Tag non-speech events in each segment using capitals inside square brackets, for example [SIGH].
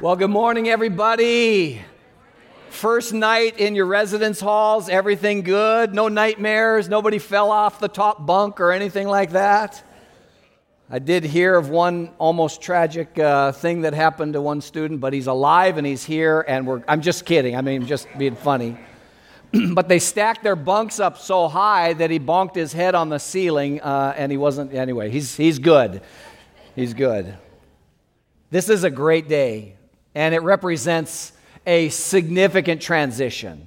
Well, good morning, everybody. First night in your residence halls, everything good? No nightmares? Nobody fell off the top bunk or anything like that? I did hear of one almost tragic uh, thing that happened to one student, but he's alive and he's here, and we're, I'm just kidding. I mean, just being funny. [CLEARS THROAT] but they stacked their bunks up so high that he bonked his head on the ceiling, uh, and he wasn't, anyway, he's, he's good. He's good. This is a great day, and it represents a significant transition.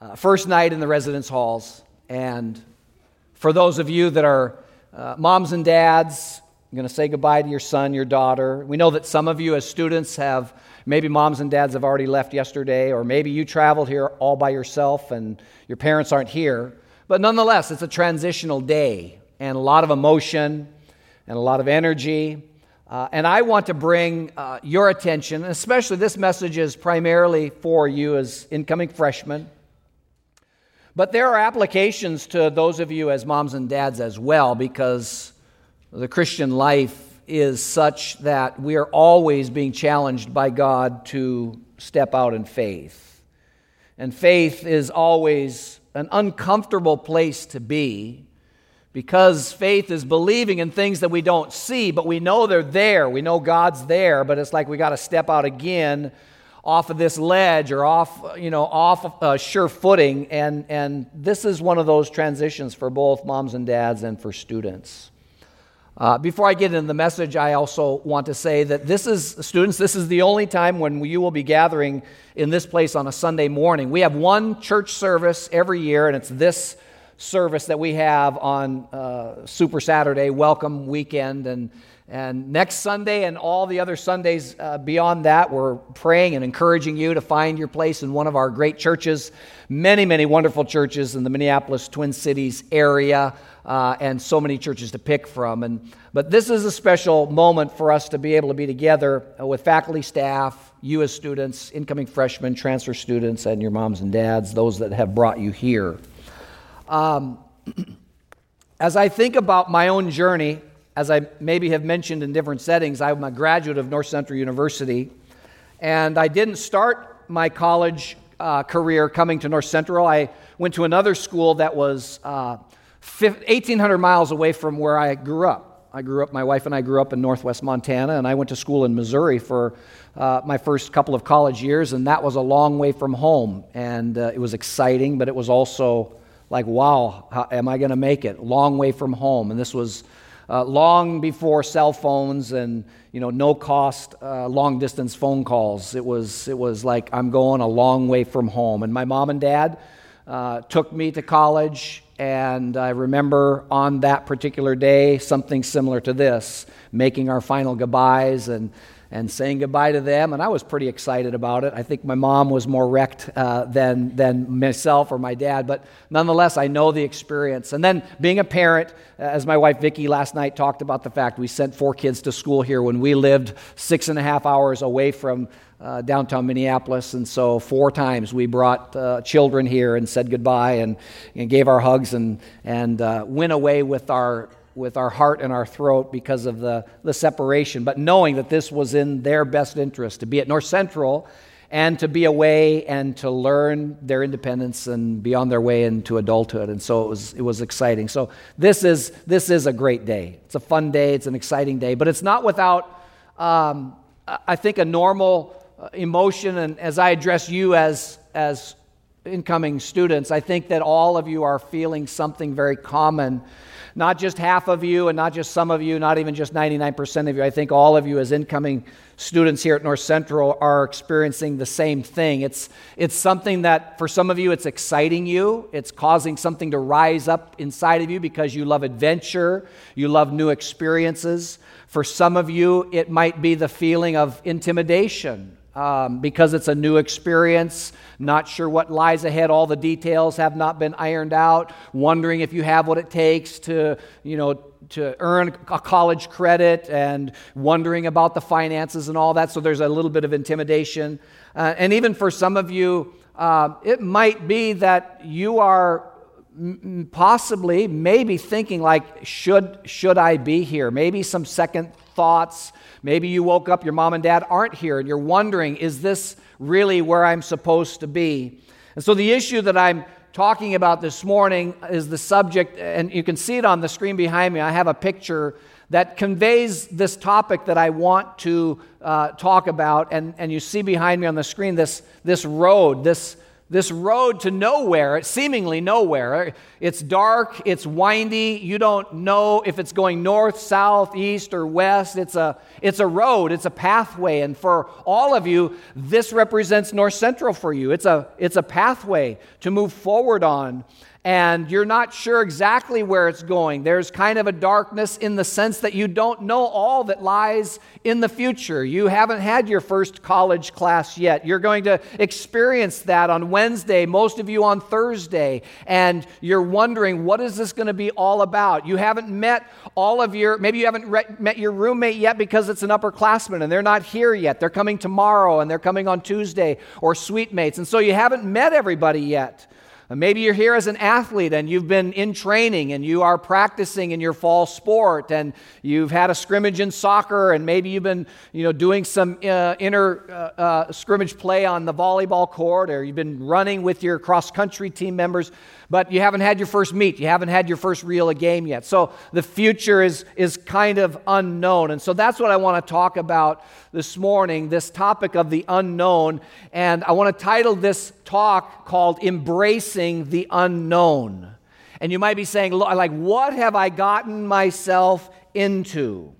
Uh, first night in the residence halls, and for those of you that are uh, moms and dads, I'm going to say goodbye to your son, your daughter. We know that some of you, as students, have maybe moms and dads have already left yesterday, or maybe you traveled here all by yourself and your parents aren't here. But nonetheless, it's a transitional day and a lot of emotion and a lot of energy uh, and I want to bring uh, your attention, especially this message is primarily for you as incoming freshmen. But there are applications to those of you as moms and dads as well, because the Christian life is such that we are always being challenged by God to step out in faith. And faith is always an uncomfortable place to be because faith is believing in things that we don't see, but we know they're there. We know God's there, but it's like we got to step out again off of this ledge or off, you know, off uh, sure footing. And, and this is one of those transitions for both moms and dads and for students. Uh, before I get into the message, I also want to say that this is, students, this is the only time when you will be gathering in this place on a Sunday morning. We have one church service every year, and it's this service that we have on uh, Super Saturday, Welcome Weekend, and and next Sunday and all the other Sundays uh, beyond that, we're praying and encouraging you to find your place in one of our great churches. Many, many wonderful churches in the Minneapolis Twin Cities area, uh, and so many churches to pick from. And but this is a special moment for us to be able to be together with faculty, staff, you as students, incoming freshmen, transfer students, and your moms and dads, those that have brought you here. Um, [CLEARS THROAT] as I think about my own journey, as I maybe have mentioned in different settings, I'm a graduate of North Central University, and I didn't start my college uh, career coming to North Central. I went to another school that was uh, 1,800 miles away from where I grew up. I grew up, my wife and I grew up in northwest Montana, and I went to school in Missouri for uh, my first couple of college years, and that was a long way from home. And uh, it was exciting, but it was also like, wow, how, am I going to make it? Long way from home. And this was uh, long before cell phones and you know no cost uh, long distance phone calls. It was it was like I'm going a long way from home. And my mom and dad uh, took me to college. And I remember on that particular day something similar to this, making our final goodbyes and and saying goodbye to them. And I was pretty excited about it. I think my mom was more wrecked uh, than, than myself or my dad, but nonetheless, I know the experience. And then being a parent, uh, as my wife Vicki last night talked about the fact we sent four kids to school here when we lived six and a half hours away from uh, downtown Minneapolis. And so, four times we brought uh, children here and said goodbye and, and gave our hugs and, and uh, went away with our with our heart in our throat because of the, the separation, but knowing that this was in their best interest to be at North Central and to be away and to learn their independence and be on their way into adulthood. And so it was, it was exciting. So this is, this is a great day. It's a fun day, it's an exciting day, but it's not without, um, I think, a normal Uh, emotion. And as I address you as, as incoming students, I think that all of you are feeling something very common not just half of you and not just some of you, not even just 99% of you. I think all of you, as incoming students here at North Central, are experiencing the same thing. It's, it's something that, for some of you, it's exciting you. It's causing something to rise up inside of you because you love adventure, you love new experiences. For some of you, it might be the feeling of intimidation um, because it's a new experience, not sure what lies ahead, all the details have not been ironed out, wondering if you have what it takes to, you know, to earn a college credit and wondering about the finances and all that. So there's a little bit of intimidation. Uh, and even for some of you, uh, it might be that you are possibly, maybe thinking like, should, should I be here? Maybe some second thoughts. Maybe you woke up, your mom and dad aren't here, and you're wondering, is this really where I'm supposed to be? And so the issue that I'm talking about this morning is the subject, and you can see it on the screen behind me. I have a picture that conveys this topic that I want to uh, talk about. And, and you see behind me on the screen this, this road, this, this road to nowhere, seemingly nowhere. It's dark, it's windy, you don't know if it's going north, south, east, or west. It's a, it's a road, it's a pathway. And for all of you, this represents North Central for you. It's a, it's a pathway to move forward on and you're not sure exactly where it's going. There's kind of a darkness in the sense that you don't know all that lies in the future. You haven't had your first college class yet. You're going to experience that on Wednesday, most of you on Thursday, and you're wondering, what is this going to be all about? You haven't met all of your, maybe you haven't re- met your roommate yet because it's an upperclassman and they're not here yet. They're coming tomorrow and they're coming on Tuesday or suite mates. And so you haven't met everybody yet. Maybe you're here as an athlete and you've been in training and you are practicing in your fall sport and you've had a scrimmage in soccer and maybe you've been you know, doing some uh, inner uh, uh, scrimmage play on the volleyball court or you've been running with your cross country team members but you haven't had your first meet. You haven't had your first real game yet. So the future is, is kind of unknown. And so that's what I want to talk about this morning this topic of the unknown. And I want to title this talk called Embracing the Unknown. And you might be saying, like, what have I gotten myself into?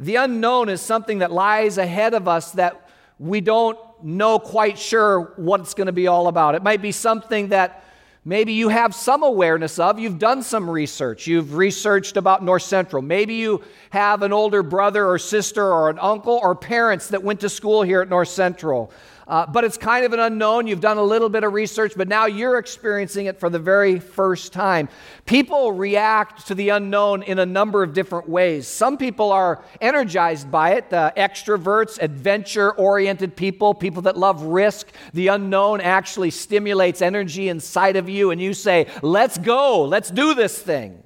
The unknown is something that lies ahead of us that we don't know quite sure what it's going to be all about. It might be something that maybe you have some awareness of. You've done some research. You've researched about North Central. Maybe you have an older brother or sister or an uncle or parents that went to school here at North Central. Uh, but it's kind of an unknown. You've done a little bit of research, but now you're experiencing it for the very first time. People react to the unknown in a number of different ways. Some people are energized by it uh, extroverts, adventure oriented people, people that love risk. The unknown actually stimulates energy inside of you, and you say, Let's go, let's do this thing.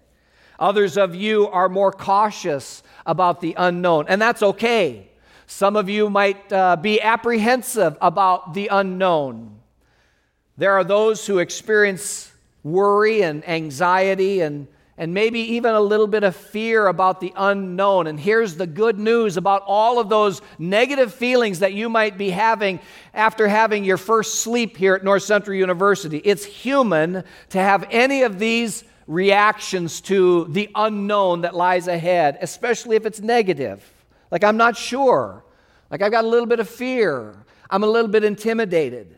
Others of you are more cautious about the unknown, and that's okay. Some of you might uh, be apprehensive about the unknown. There are those who experience worry and anxiety and, and maybe even a little bit of fear about the unknown. And here's the good news about all of those negative feelings that you might be having after having your first sleep here at North Central University. It's human to have any of these reactions to the unknown that lies ahead, especially if it's negative. Like, I'm not sure. Like, I've got a little bit of fear. I'm a little bit intimidated.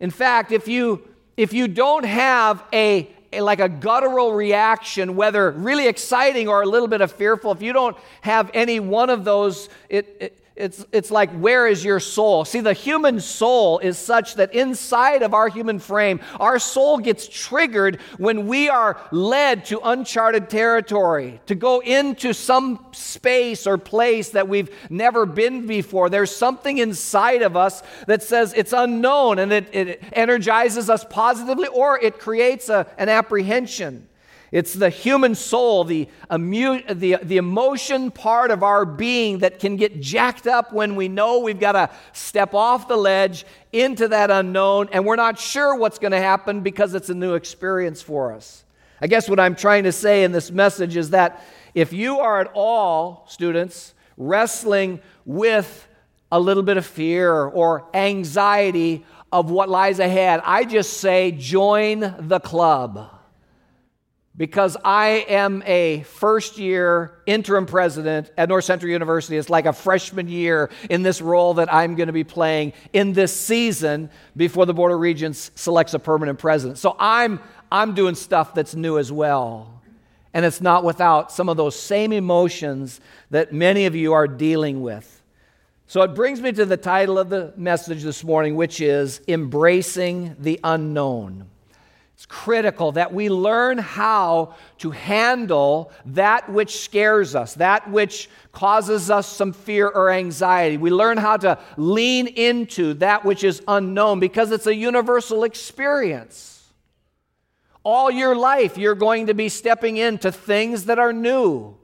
In fact, if you, if you don't have a, a, like a guttural reaction, whether really exciting or a little bit of fearful, if you don't have any one of those, it, it it's, it's like, where is your soul? See, the human soul is such that inside of our human frame, our soul gets triggered when we are led to uncharted territory, to go into some space or place that we've never been before. There's something inside of us that says it's unknown and it, it energizes us positively or it creates a, an apprehension. It's the human soul, the, the, the emotion part of our being that can get jacked up when we know we've got to step off the ledge into that unknown and we're not sure what's going to happen because it's a new experience for us. I guess what I'm trying to say in this message is that if you are at all, students, wrestling with a little bit of fear or anxiety of what lies ahead, I just say join the club because I am a first year interim president at North Central University. It's like a freshman year in this role that I'm going to be playing in this season before the Board of Regents selects a permanent president. So I'm, I'm doing stuff that's new as well. And it's not without some of those same emotions that many of you are dealing with. So it brings me to the title of the message this morning, which is Embracing the Unknown. It's critical that we learn how to handle that which scares us, that which causes us some fear or anxiety. We learn how to lean into that which is unknown because it's a universal experience. All your life, you're going to be stepping into things that are new.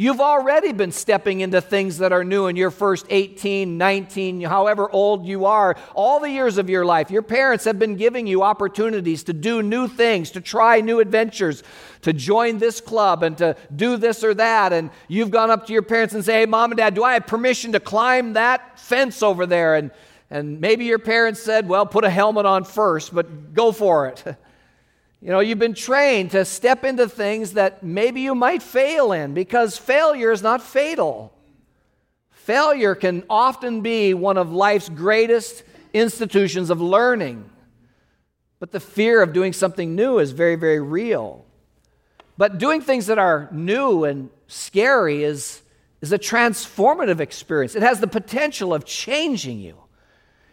You've already been stepping into things that are new in your first 18, 19, however old you are, all the years of your life. Your parents have been giving you opportunities to do new things, to try new adventures, to join this club and to do this or that. And you've gone up to your parents and say, Hey, mom and dad, do I have permission to climb that fence over there? And, and maybe your parents said, Well, put a helmet on first, but go for it. [LAUGHS] You know, you've been trained to step into things that maybe you might fail in because failure is not fatal. Failure can often be one of life's greatest institutions of learning. But the fear of doing something new is very, very real. But doing things that are new and scary is, is a transformative experience. It has the potential of changing you.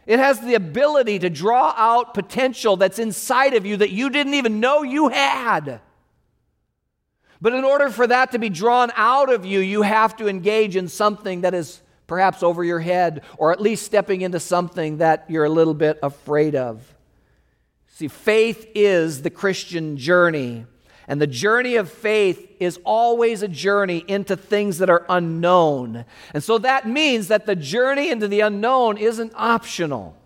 It has the ability to draw out potential that's inside of you that you didn't even know you had. But in order for that to be drawn out of you, you have to engage in something that is perhaps over your head, or at least stepping into something that you're a little bit afraid of. See, faith is the Christian journey. And the journey of faith is always a journey into things that are unknown. And so that means that the journey into the unknown isn't optional.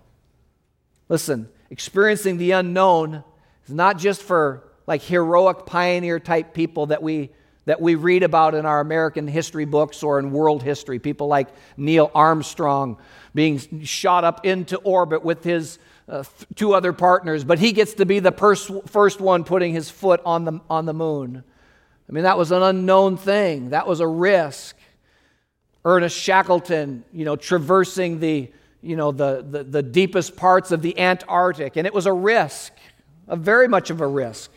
Listen, experiencing the unknown is not just for like heroic pioneer type people that we that we read about in our American history books or in world history. People like Neil Armstrong being shot up into orbit with his uh, two other partners, but he gets to be the pers- first one putting his foot on the, on the moon. I mean, that was an unknown thing, that was a risk. Ernest Shackleton, you know, traversing the, you know, the, the, the deepest parts of the Antarctic, and it was a risk, a very much of a risk.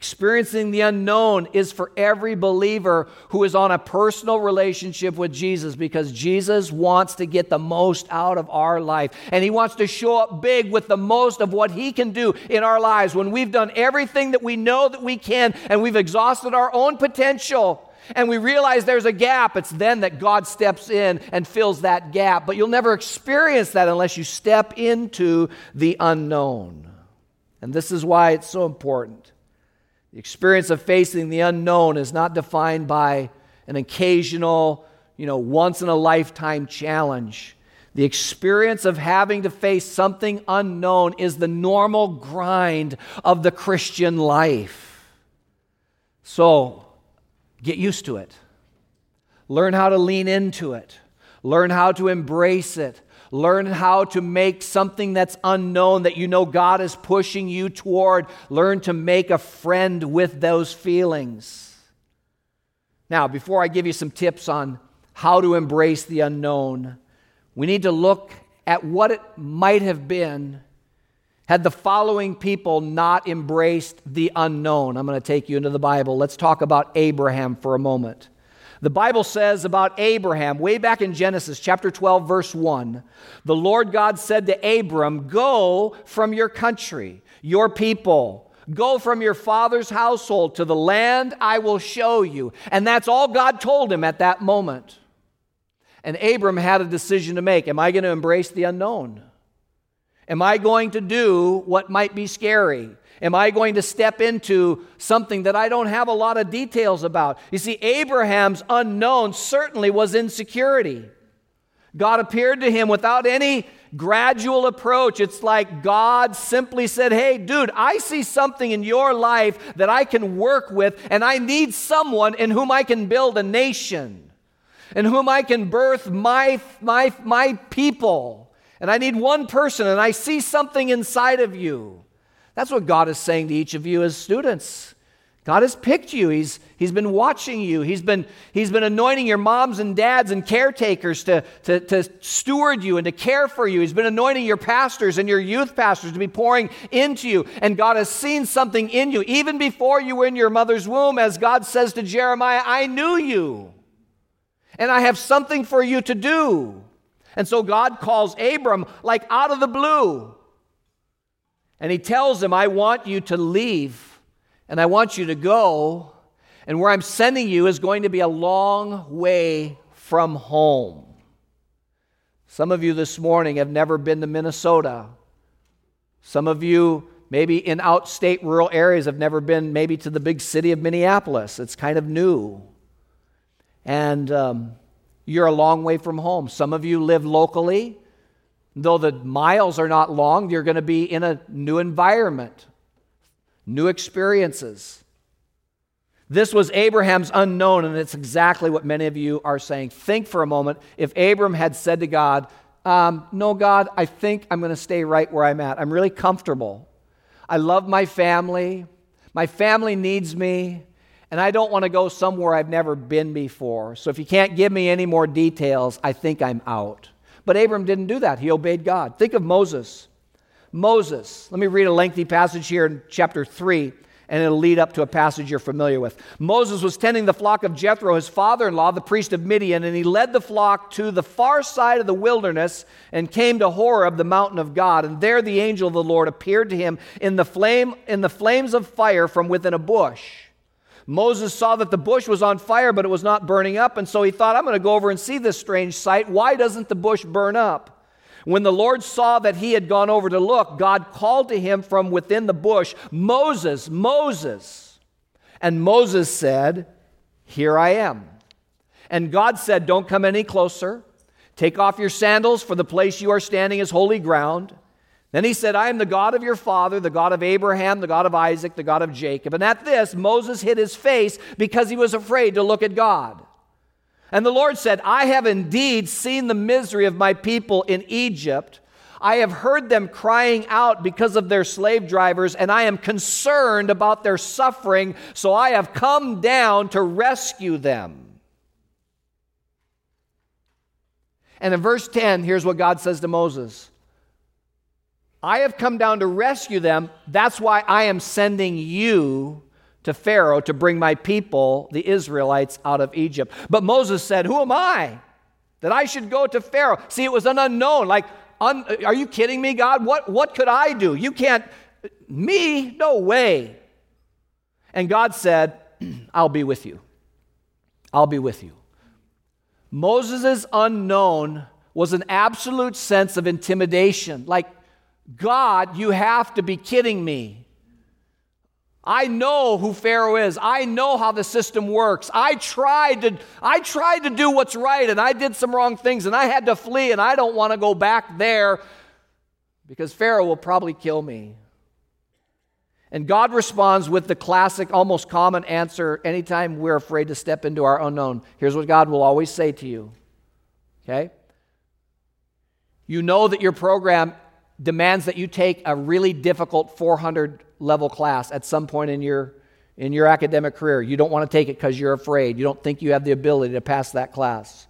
Experiencing the unknown is for every believer who is on a personal relationship with Jesus because Jesus wants to get the most out of our life. And He wants to show up big with the most of what He can do in our lives when we've done everything that we know that we can and we've exhausted our own potential. And we realize there's a gap. It's then that God steps in and fills that gap. But you'll never experience that unless you step into the unknown. And this is why it's so important. The experience of facing the unknown is not defined by an occasional, you know, once in a lifetime challenge. The experience of having to face something unknown is the normal grind of the Christian life. So, get used to it. Learn how to lean into it. Learn how to embrace it. Learn how to make something that's unknown that you know God is pushing you toward. Learn to make a friend with those feelings. Now, before I give you some tips on how to embrace the unknown, we need to look at what it might have been had the following people not embraced the unknown. I'm going to take you into the Bible. Let's talk about Abraham for a moment. The Bible says about Abraham, way back in Genesis chapter 12, verse 1, the Lord God said to Abram, Go from your country, your people, go from your father's household to the land I will show you. And that's all God told him at that moment. And Abram had a decision to make Am I going to embrace the unknown? Am I going to do what might be scary? Am I going to step into something that I don't have a lot of details about? You see, Abraham's unknown certainly was insecurity. God appeared to him without any gradual approach. It's like God simply said, Hey, dude, I see something in your life that I can work with, and I need someone in whom I can build a nation, in whom I can birth my, my, my people. And I need one person, and I see something inside of you. That's what God is saying to each of you as students. God has picked you. He's, he's been watching you. He's been, he's been anointing your moms and dads and caretakers to, to, to steward you and to care for you. He's been anointing your pastors and your youth pastors to be pouring into you. And God has seen something in you. Even before you were in your mother's womb, as God says to Jeremiah, I knew you. And I have something for you to do. And so God calls Abram like out of the blue. And he tells him, I want you to leave and I want you to go. And where I'm sending you is going to be a long way from home. Some of you this morning have never been to Minnesota. Some of you maybe in outstate rural areas have never been maybe to the big city of Minneapolis. It's kind of new. And um, you're a long way from home. Some of you live locally. Though the miles are not long, you're going to be in a new environment, new experiences. This was Abraham's unknown, and it's exactly what many of you are saying. Think for a moment if Abram had said to God, um, No, God, I think I'm going to stay right where I'm at. I'm really comfortable. I love my family. My family needs me, and I don't want to go somewhere I've never been before. So if you can't give me any more details, I think I'm out. But Abram didn't do that. He obeyed God. Think of Moses. Moses, let me read a lengthy passage here in chapter 3 and it'll lead up to a passage you're familiar with. Moses was tending the flock of Jethro, his father in law, the priest of Midian, and he led the flock to the far side of the wilderness and came to Horeb, the mountain of God. And there the angel of the Lord appeared to him in the, flame, in the flames of fire from within a bush. Moses saw that the bush was on fire, but it was not burning up, and so he thought, I'm going to go over and see this strange sight. Why doesn't the bush burn up? When the Lord saw that he had gone over to look, God called to him from within the bush, Moses, Moses. And Moses said, Here I am. And God said, Don't come any closer. Take off your sandals, for the place you are standing is holy ground. Then he said, I am the God of your father, the God of Abraham, the God of Isaac, the God of Jacob. And at this, Moses hid his face because he was afraid to look at God. And the Lord said, I have indeed seen the misery of my people in Egypt. I have heard them crying out because of their slave drivers, and I am concerned about their suffering, so I have come down to rescue them. And in verse 10, here's what God says to Moses I have come down to rescue them. That's why I am sending you to Pharaoh to bring my people, the Israelites, out of Egypt. But Moses said, Who am I that I should go to Pharaoh? See, it was an unknown. Like, un, are you kidding me, God? What, what could I do? You can't, me? No way. And God said, [CLEARS THROAT] I'll be with you. I'll be with you. Moses' unknown was an absolute sense of intimidation. Like, God, you have to be kidding me. I know who Pharaoh is. I know how the system works. I tried to I tried to do what's right and I did some wrong things and I had to flee and I don't want to go back there because Pharaoh will probably kill me. And God responds with the classic almost common answer anytime we're afraid to step into our unknown. Here's what God will always say to you. Okay? You know that your program demands that you take a really difficult 400 level class at some point in your in your academic career. You don't want to take it because you're afraid. You don't think you have the ability to pass that class.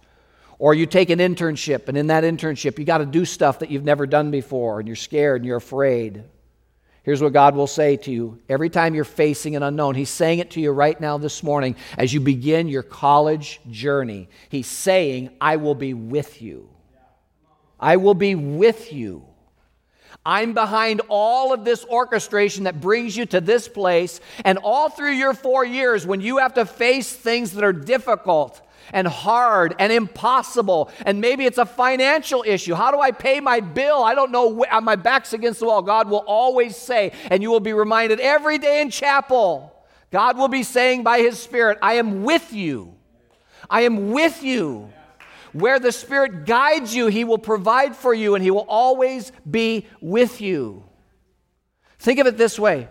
Or you take an internship, and in that internship, you got to do stuff that you've never done before, and you're scared and you're afraid. Here's what God will say to you every time you're facing an unknown. He's saying it to you right now this morning as you begin your college journey. He's saying, I will be with you. I will be with you. I'm behind all of this orchestration that brings you to this place. And all through your four years, when you have to face things that are difficult and hard and impossible, and maybe it's a financial issue. How do I pay my bill? I don't know. Uh, my back's against the wall. God will always say, and you will be reminded every day in chapel, God will be saying by His Spirit, I am with you. I am with you. Where the Spirit guides you, He will provide for you and He will always be with you. Think of it this way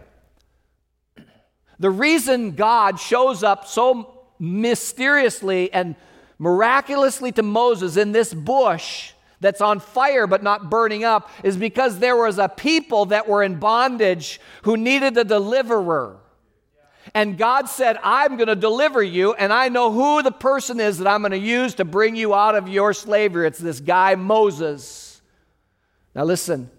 the reason God shows up so mysteriously and miraculously to Moses in this bush that's on fire but not burning up is because there was a people that were in bondage who needed a deliverer. And God said, I'm going to deliver you, and I know who the person is that I'm going to use to bring you out of your slavery. It's this guy, Moses. Now, listen,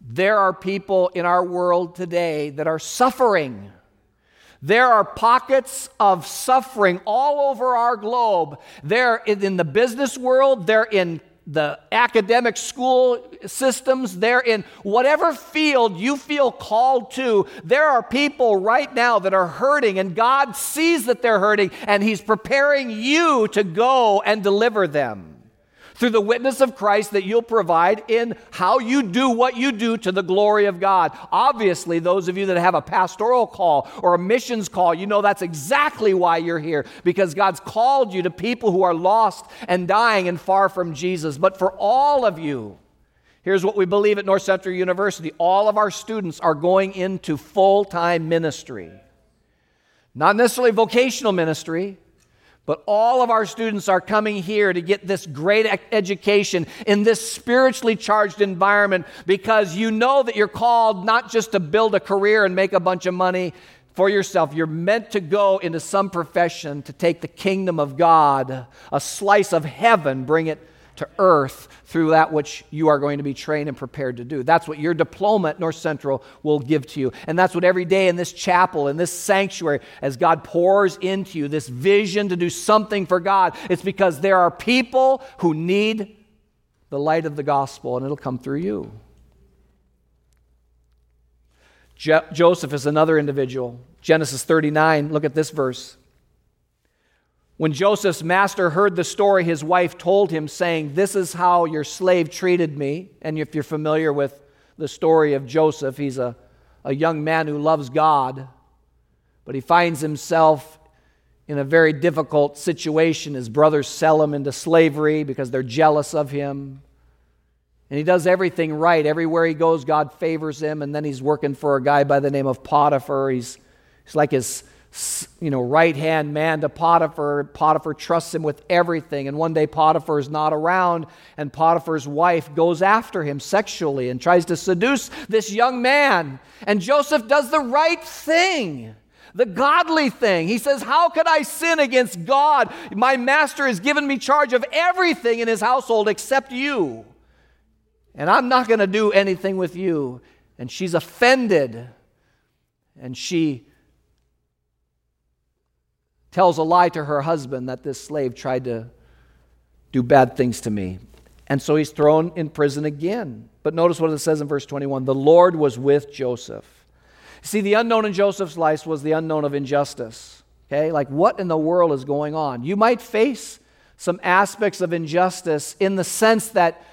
there are people in our world today that are suffering. There are pockets of suffering all over our globe. They're in the business world, they're in the academic school systems, they're in whatever field you feel called to. There are people right now that are hurting, and God sees that they're hurting, and He's preparing you to go and deliver them. Through the witness of Christ that you'll provide in how you do what you do to the glory of God. Obviously, those of you that have a pastoral call or a missions call, you know that's exactly why you're here because God's called you to people who are lost and dying and far from Jesus. But for all of you, here's what we believe at North Central University all of our students are going into full time ministry. Not necessarily vocational ministry, but all of our students are coming here to get this great education in this spiritually charged environment because you know that you're called not just to build a career and make a bunch of money for yourself. You're meant to go into some profession to take the kingdom of God, a slice of heaven, bring it to earth through that which you are going to be trained and prepared to do. That's what your diploma at North Central will give to you. And that's what every day in this chapel, in this sanctuary, as God pours into you this vision to do something for God, it's because there are people who need the light of the gospel, and it'll come through you. Jo- Joseph is another individual. Genesis 39, look at this verse. When Joseph's master heard the story, his wife told him, saying, This is how your slave treated me. And if you're familiar with the story of Joseph, he's a, a young man who loves God, but he finds himself in a very difficult situation. His brothers sell him into slavery because they're jealous of him. And he does everything right. Everywhere he goes, God favors him. And then he's working for a guy by the name of Potiphar. He's, he's like his you know, right hand man to Potiphar. Potiphar trusts him with everything. And one day Potiphar is not around, and Potiphar's wife goes after him sexually and tries to seduce this young man. And Joseph does the right thing. The godly thing. He says, How could I sin against God? My master has given me charge of everything in his household except you. And I'm not going to do anything with you. And she's offended. And she tells a lie to her husband that this slave tried to do bad things to me. And so he's thrown in prison again. But notice what it says in verse 21 the Lord was with Joseph. See, the unknown in Joseph's life was the unknown of injustice. Okay? Like, what in the world is going on? You might face some aspects of injustice in the sense that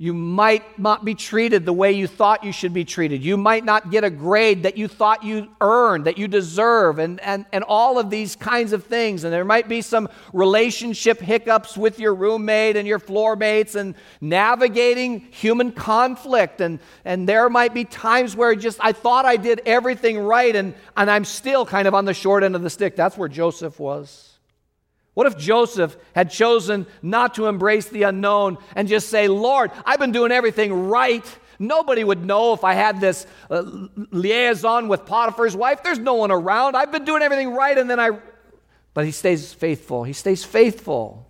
you might not be treated the way you thought you should be treated. You might not get a grade that you thought you earned, that you deserve, and, and, and all of these kinds of things. And there might be some relationship hiccups with your roommate and your floor mates and navigating human conflict. And, and there might be times where just I thought I did everything right and, and I'm still kind of on the short end of the stick. That's where Joseph was. What if Joseph had chosen not to embrace the unknown and just say, Lord, I've been doing everything right. Nobody would know if I had this uh, liaison with Potiphar's wife. There's no one around. I've been doing everything right. And then I. But he stays faithful. He stays faithful.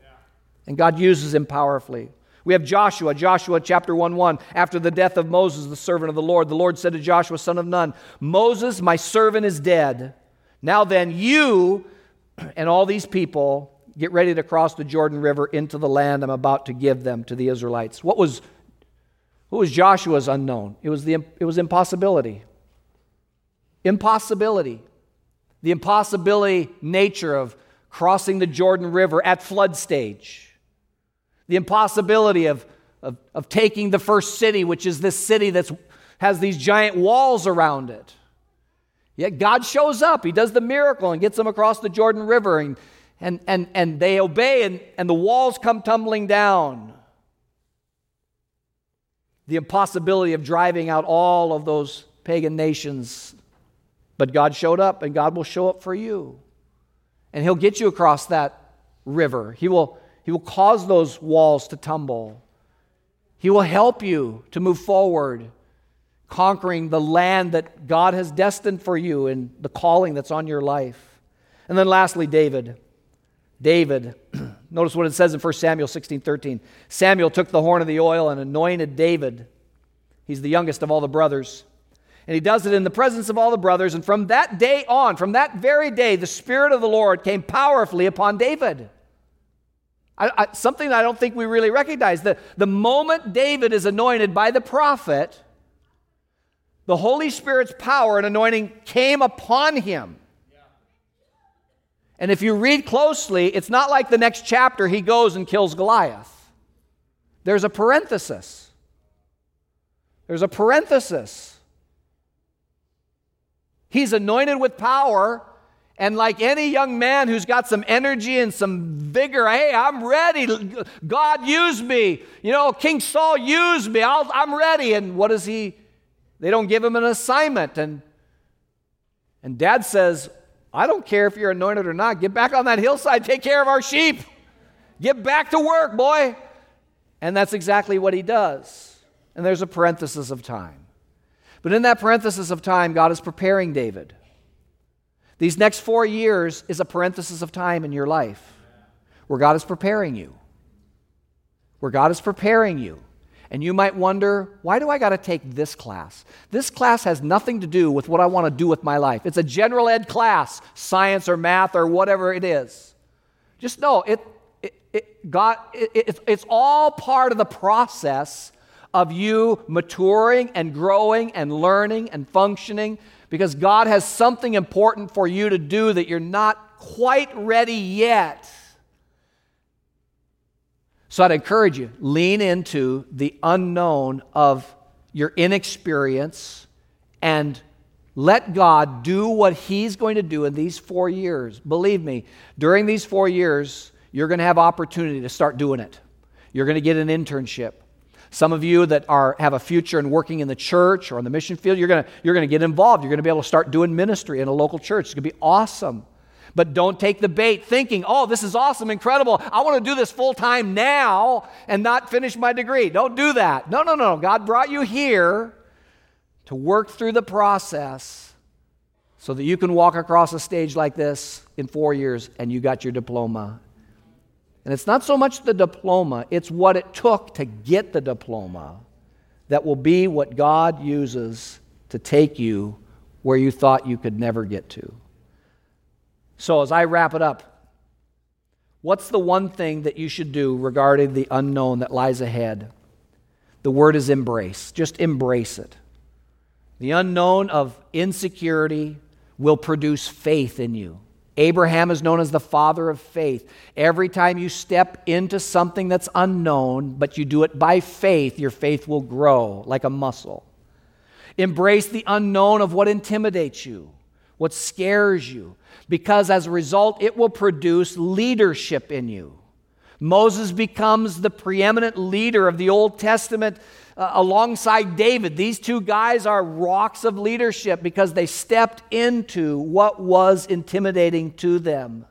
And God uses him powerfully. We have Joshua, Joshua chapter 1 1. After the death of Moses, the servant of the Lord, the Lord said to Joshua, son of Nun, Moses, my servant, is dead. Now then, you and all these people get ready to cross the Jordan River into the land I'm about to give them to the Israelites. What was, what was Joshua's unknown? It was, the, it was impossibility. Impossibility. The impossibility nature of crossing the Jordan River at flood stage. The impossibility of, of, of taking the first city, which is this city that has these giant walls around it. Yet God shows up. He does the miracle and gets them across the Jordan River. And and, and, and they obey, and, and the walls come tumbling down. The impossibility of driving out all of those pagan nations. But God showed up, and God will show up for you. And He'll get you across that river. He will, he will cause those walls to tumble. He will help you to move forward, conquering the land that God has destined for you and the calling that's on your life. And then lastly, David. David, [CLEARS THROAT] notice what it says in 1 Samuel 16 13. Samuel took the horn of the oil and anointed David. He's the youngest of all the brothers. And he does it in the presence of all the brothers. And from that day on, from that very day, the Spirit of the Lord came powerfully upon David. I, I, something I don't think we really recognize. The, the moment David is anointed by the prophet, the Holy Spirit's power and anointing came upon him. And if you read closely, it's not like the next chapter he goes and kills Goliath. there's a parenthesis. There's a parenthesis. He's anointed with power, and like any young man who's got some energy and some vigor, hey, I'm ready. God used me. You know, King Saul used me. i am ready. And what does he? They don't give him an assignment. And, and dad says, I don't care if you're anointed or not. Get back on that hillside, take care of our sheep. Get back to work, boy. And that's exactly what he does. And there's a parenthesis of time. But in that parenthesis of time, God is preparing David. These next four years is a parenthesis of time in your life where God is preparing you. Where God is preparing you. And you might wonder, why do I got to take this class? This class has nothing to do with what I want to do with my life. It's a general ed class, science or math or whatever it is. Just know it, it, it God, it, it's all part of the process of you maturing and growing and learning and functioning because God has something important for you to do that you're not quite ready yet. So I'd encourage you, lean into the unknown of your inexperience and let God do what He's going to do in these four years. Believe me, during these four years, you're going to have opportunity to start doing it. You're going to get an internship. Some of you that are, have a future in working in the church or in the mission field, you're going to, you're going to get involved. You're going to be able to start doing ministry in a local church. It's going to be awesome. But don't take the bait thinking, oh, this is awesome, incredible. I want to do this full time now and not finish my degree. Don't do that. No, no, no. God brought you here to work through the process so that you can walk across a stage like this in four years and you got your diploma and it's not so much the diploma, it's what it took to get the diploma that will be what God uses to take you where you thought you could never get to. So, as I wrap it up, what's the one thing that you should do regarding the unknown that lies ahead? The word is embrace. Just embrace it. The unknown of insecurity will produce faith in you. Abraham is known as the father of faith. Every time you step into something that's unknown, but you do it by faith, your faith will grow like a muscle. Embrace the unknown of what intimidates you, what scares you, because as a result, it will produce leadership in you. Moses becomes the preeminent leader of the Old Testament uh, alongside David. These two guys are rocks of leadership because they stepped into what was intimidating to them.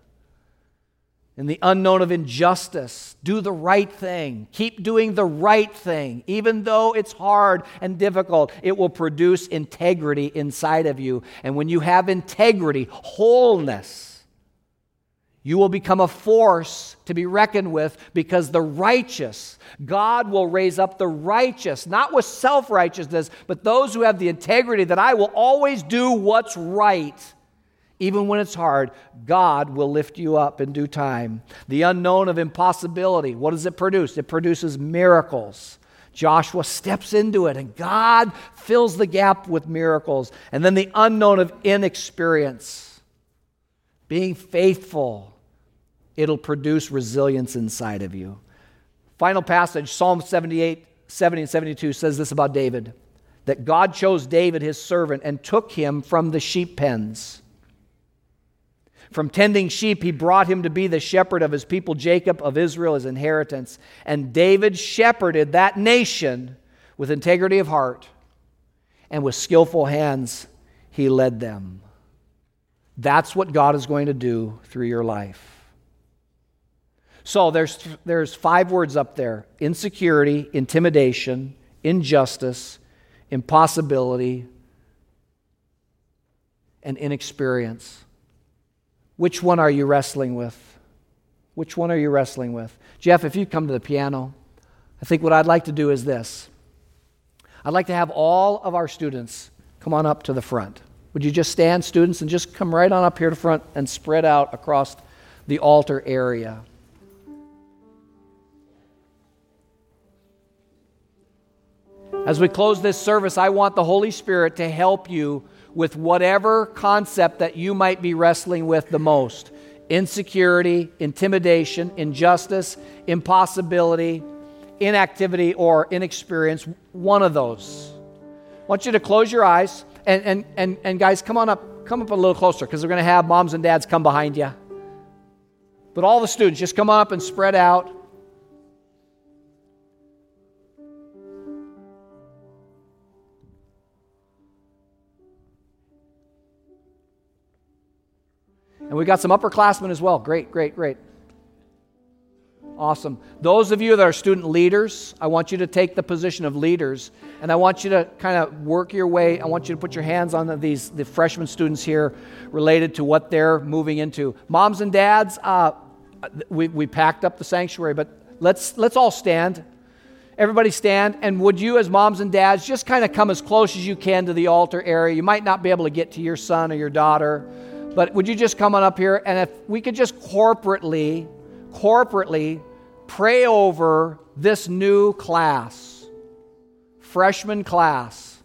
In the unknown of injustice, do the right thing. Keep doing the right thing. Even though it's hard and difficult, it will produce integrity inside of you. And when you have integrity, wholeness, you will become a force to be reckoned with because the righteous, God will raise up the righteous, not with self righteousness, but those who have the integrity that I will always do what's right. Even when it's hard, God will lift you up in due time. The unknown of impossibility, what does it produce? It produces miracles. Joshua steps into it and God fills the gap with miracles. And then the unknown of inexperience being faithful, it'll produce resilience inside of you. Final passage, Psalm 78, 70 and 72 says this about David that God chose David, his servant, and took him from the sheep pens. From tending sheep, he brought him to be the shepherd of his people, Jacob, of Israel, his inheritance. And David shepherded that nation with integrity of heart, and with skillful hands, he led them. That's what God is going to do through your life. So there's, there's five words up there insecurity, intimidation, injustice, impossibility, and inexperience. Which one are you wrestling with? Which one are you wrestling with? Jeff, if you come to the piano, I think what I'd like to do is this. I'd like to have all of our students come on up to the front. Would you just stand, students, and just come right on up here to front and spread out across the altar area? As we close this service, I want the Holy Spirit to help you with whatever concept that you might be wrestling with the most insecurity, intimidation, injustice, impossibility, inactivity or inexperience, one of those. I want you to close your eyes and, and, and, and guys, come on up, come up a little closer because we're going to have moms and dads come behind you. But all the students, just come up and spread out. We got some upperclassmen as well. Great, great, great. Awesome. Those of you that are student leaders, I want you to take the position of leaders and I want you to kind of work your way. I want you to put your hands on these the freshman students here related to what they're moving into. Moms and dads, uh, we, we packed up the sanctuary, but let's let's all stand. Everybody stand, and would you, as moms and dads, just kind of come as close as you can to the altar area? You might not be able to get to your son or your daughter, but would you just come on up here? And if we could just corporately, corporately pray over this new class, freshman class.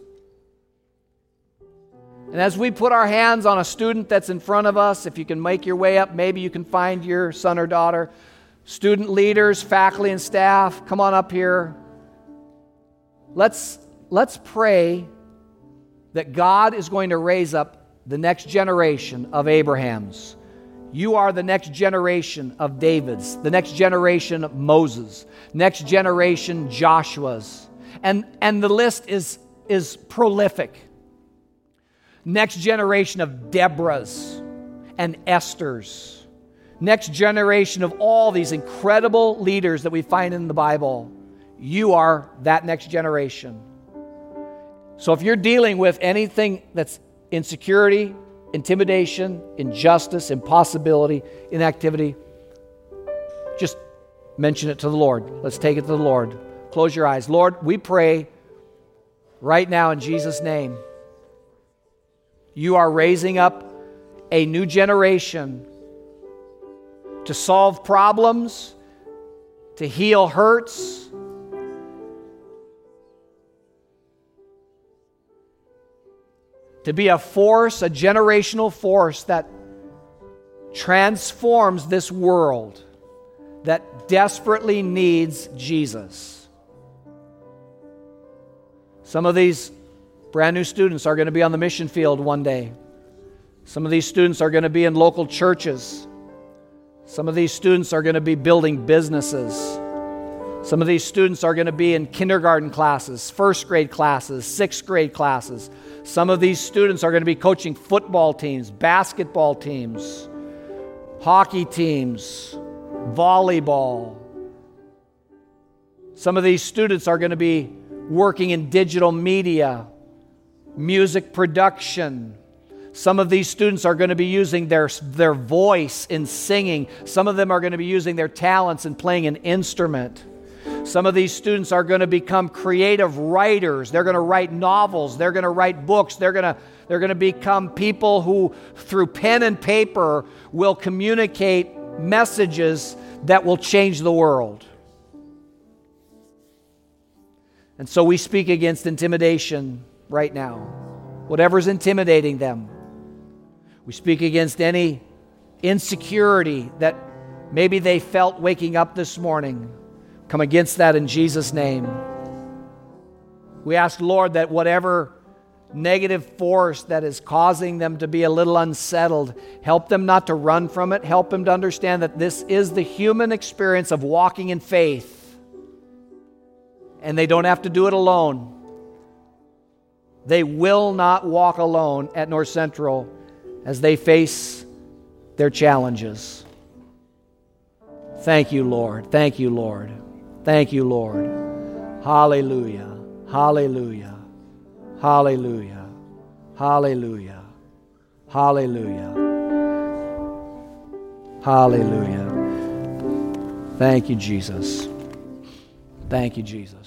And as we put our hands on a student that's in front of us, if you can make your way up, maybe you can find your son or daughter. Student leaders, faculty, and staff, come on up here. Let's, let's pray that God is going to raise up the next generation of Abrahams you are the next generation of Davids, the next generation of Moses, next generation Joshua's. And, and the list is, is prolific. Next generation of Deborah's and Esther's. Next generation of all these incredible leaders that we find in the Bible. You are that next generation. So if you're dealing with anything that's insecurity, intimidation, injustice, impossibility, inactivity, just mention it to the Lord. Let's take it to the Lord. Close your eyes. Lord, we pray right now in Jesus' name. You are raising up a new generation to solve problems, to heal hurts, to be a force, a generational force that transforms this world that desperately needs Jesus. Some of these brand new students are going to be on the mission field one day. Some of these students are going to be in local churches. Some of these students are going to be building businesses. Some of these students are going to be in kindergarten classes, first grade classes, sixth grade classes. Some of these students are going to be coaching football teams, basketball teams, hockey teams, volleyball. Some of these students are going to be working in digital media, music production. Some of these students are going to be using their, their voice in singing. Some of them are going to be using their talents in playing an instrument. Some of these students are going to become creative writers. They're going to write novels. They're going to write books. They're going to, they're going to become people who, through pen and paper, will communicate messages that will change the world. And so we speak against intimidation right now. Whatever's intimidating them. We speak against any insecurity that maybe they felt waking up this morning. Come against that in Jesus' name. We ask, Lord, that whatever negative force that is causing them to be a little unsettled, help them not to run from it. Help them to understand that this is the human experience of walking in faith. And they don't have to do it alone. They will not walk alone at North Central as they face their challenges. Thank you, Lord. Thank you, Lord. Thank you, Lord. Hallelujah. Hallelujah. Hallelujah. Hallelujah. Hallelujah. Hallelujah. Thank you, Jesus. Thank you, Jesus.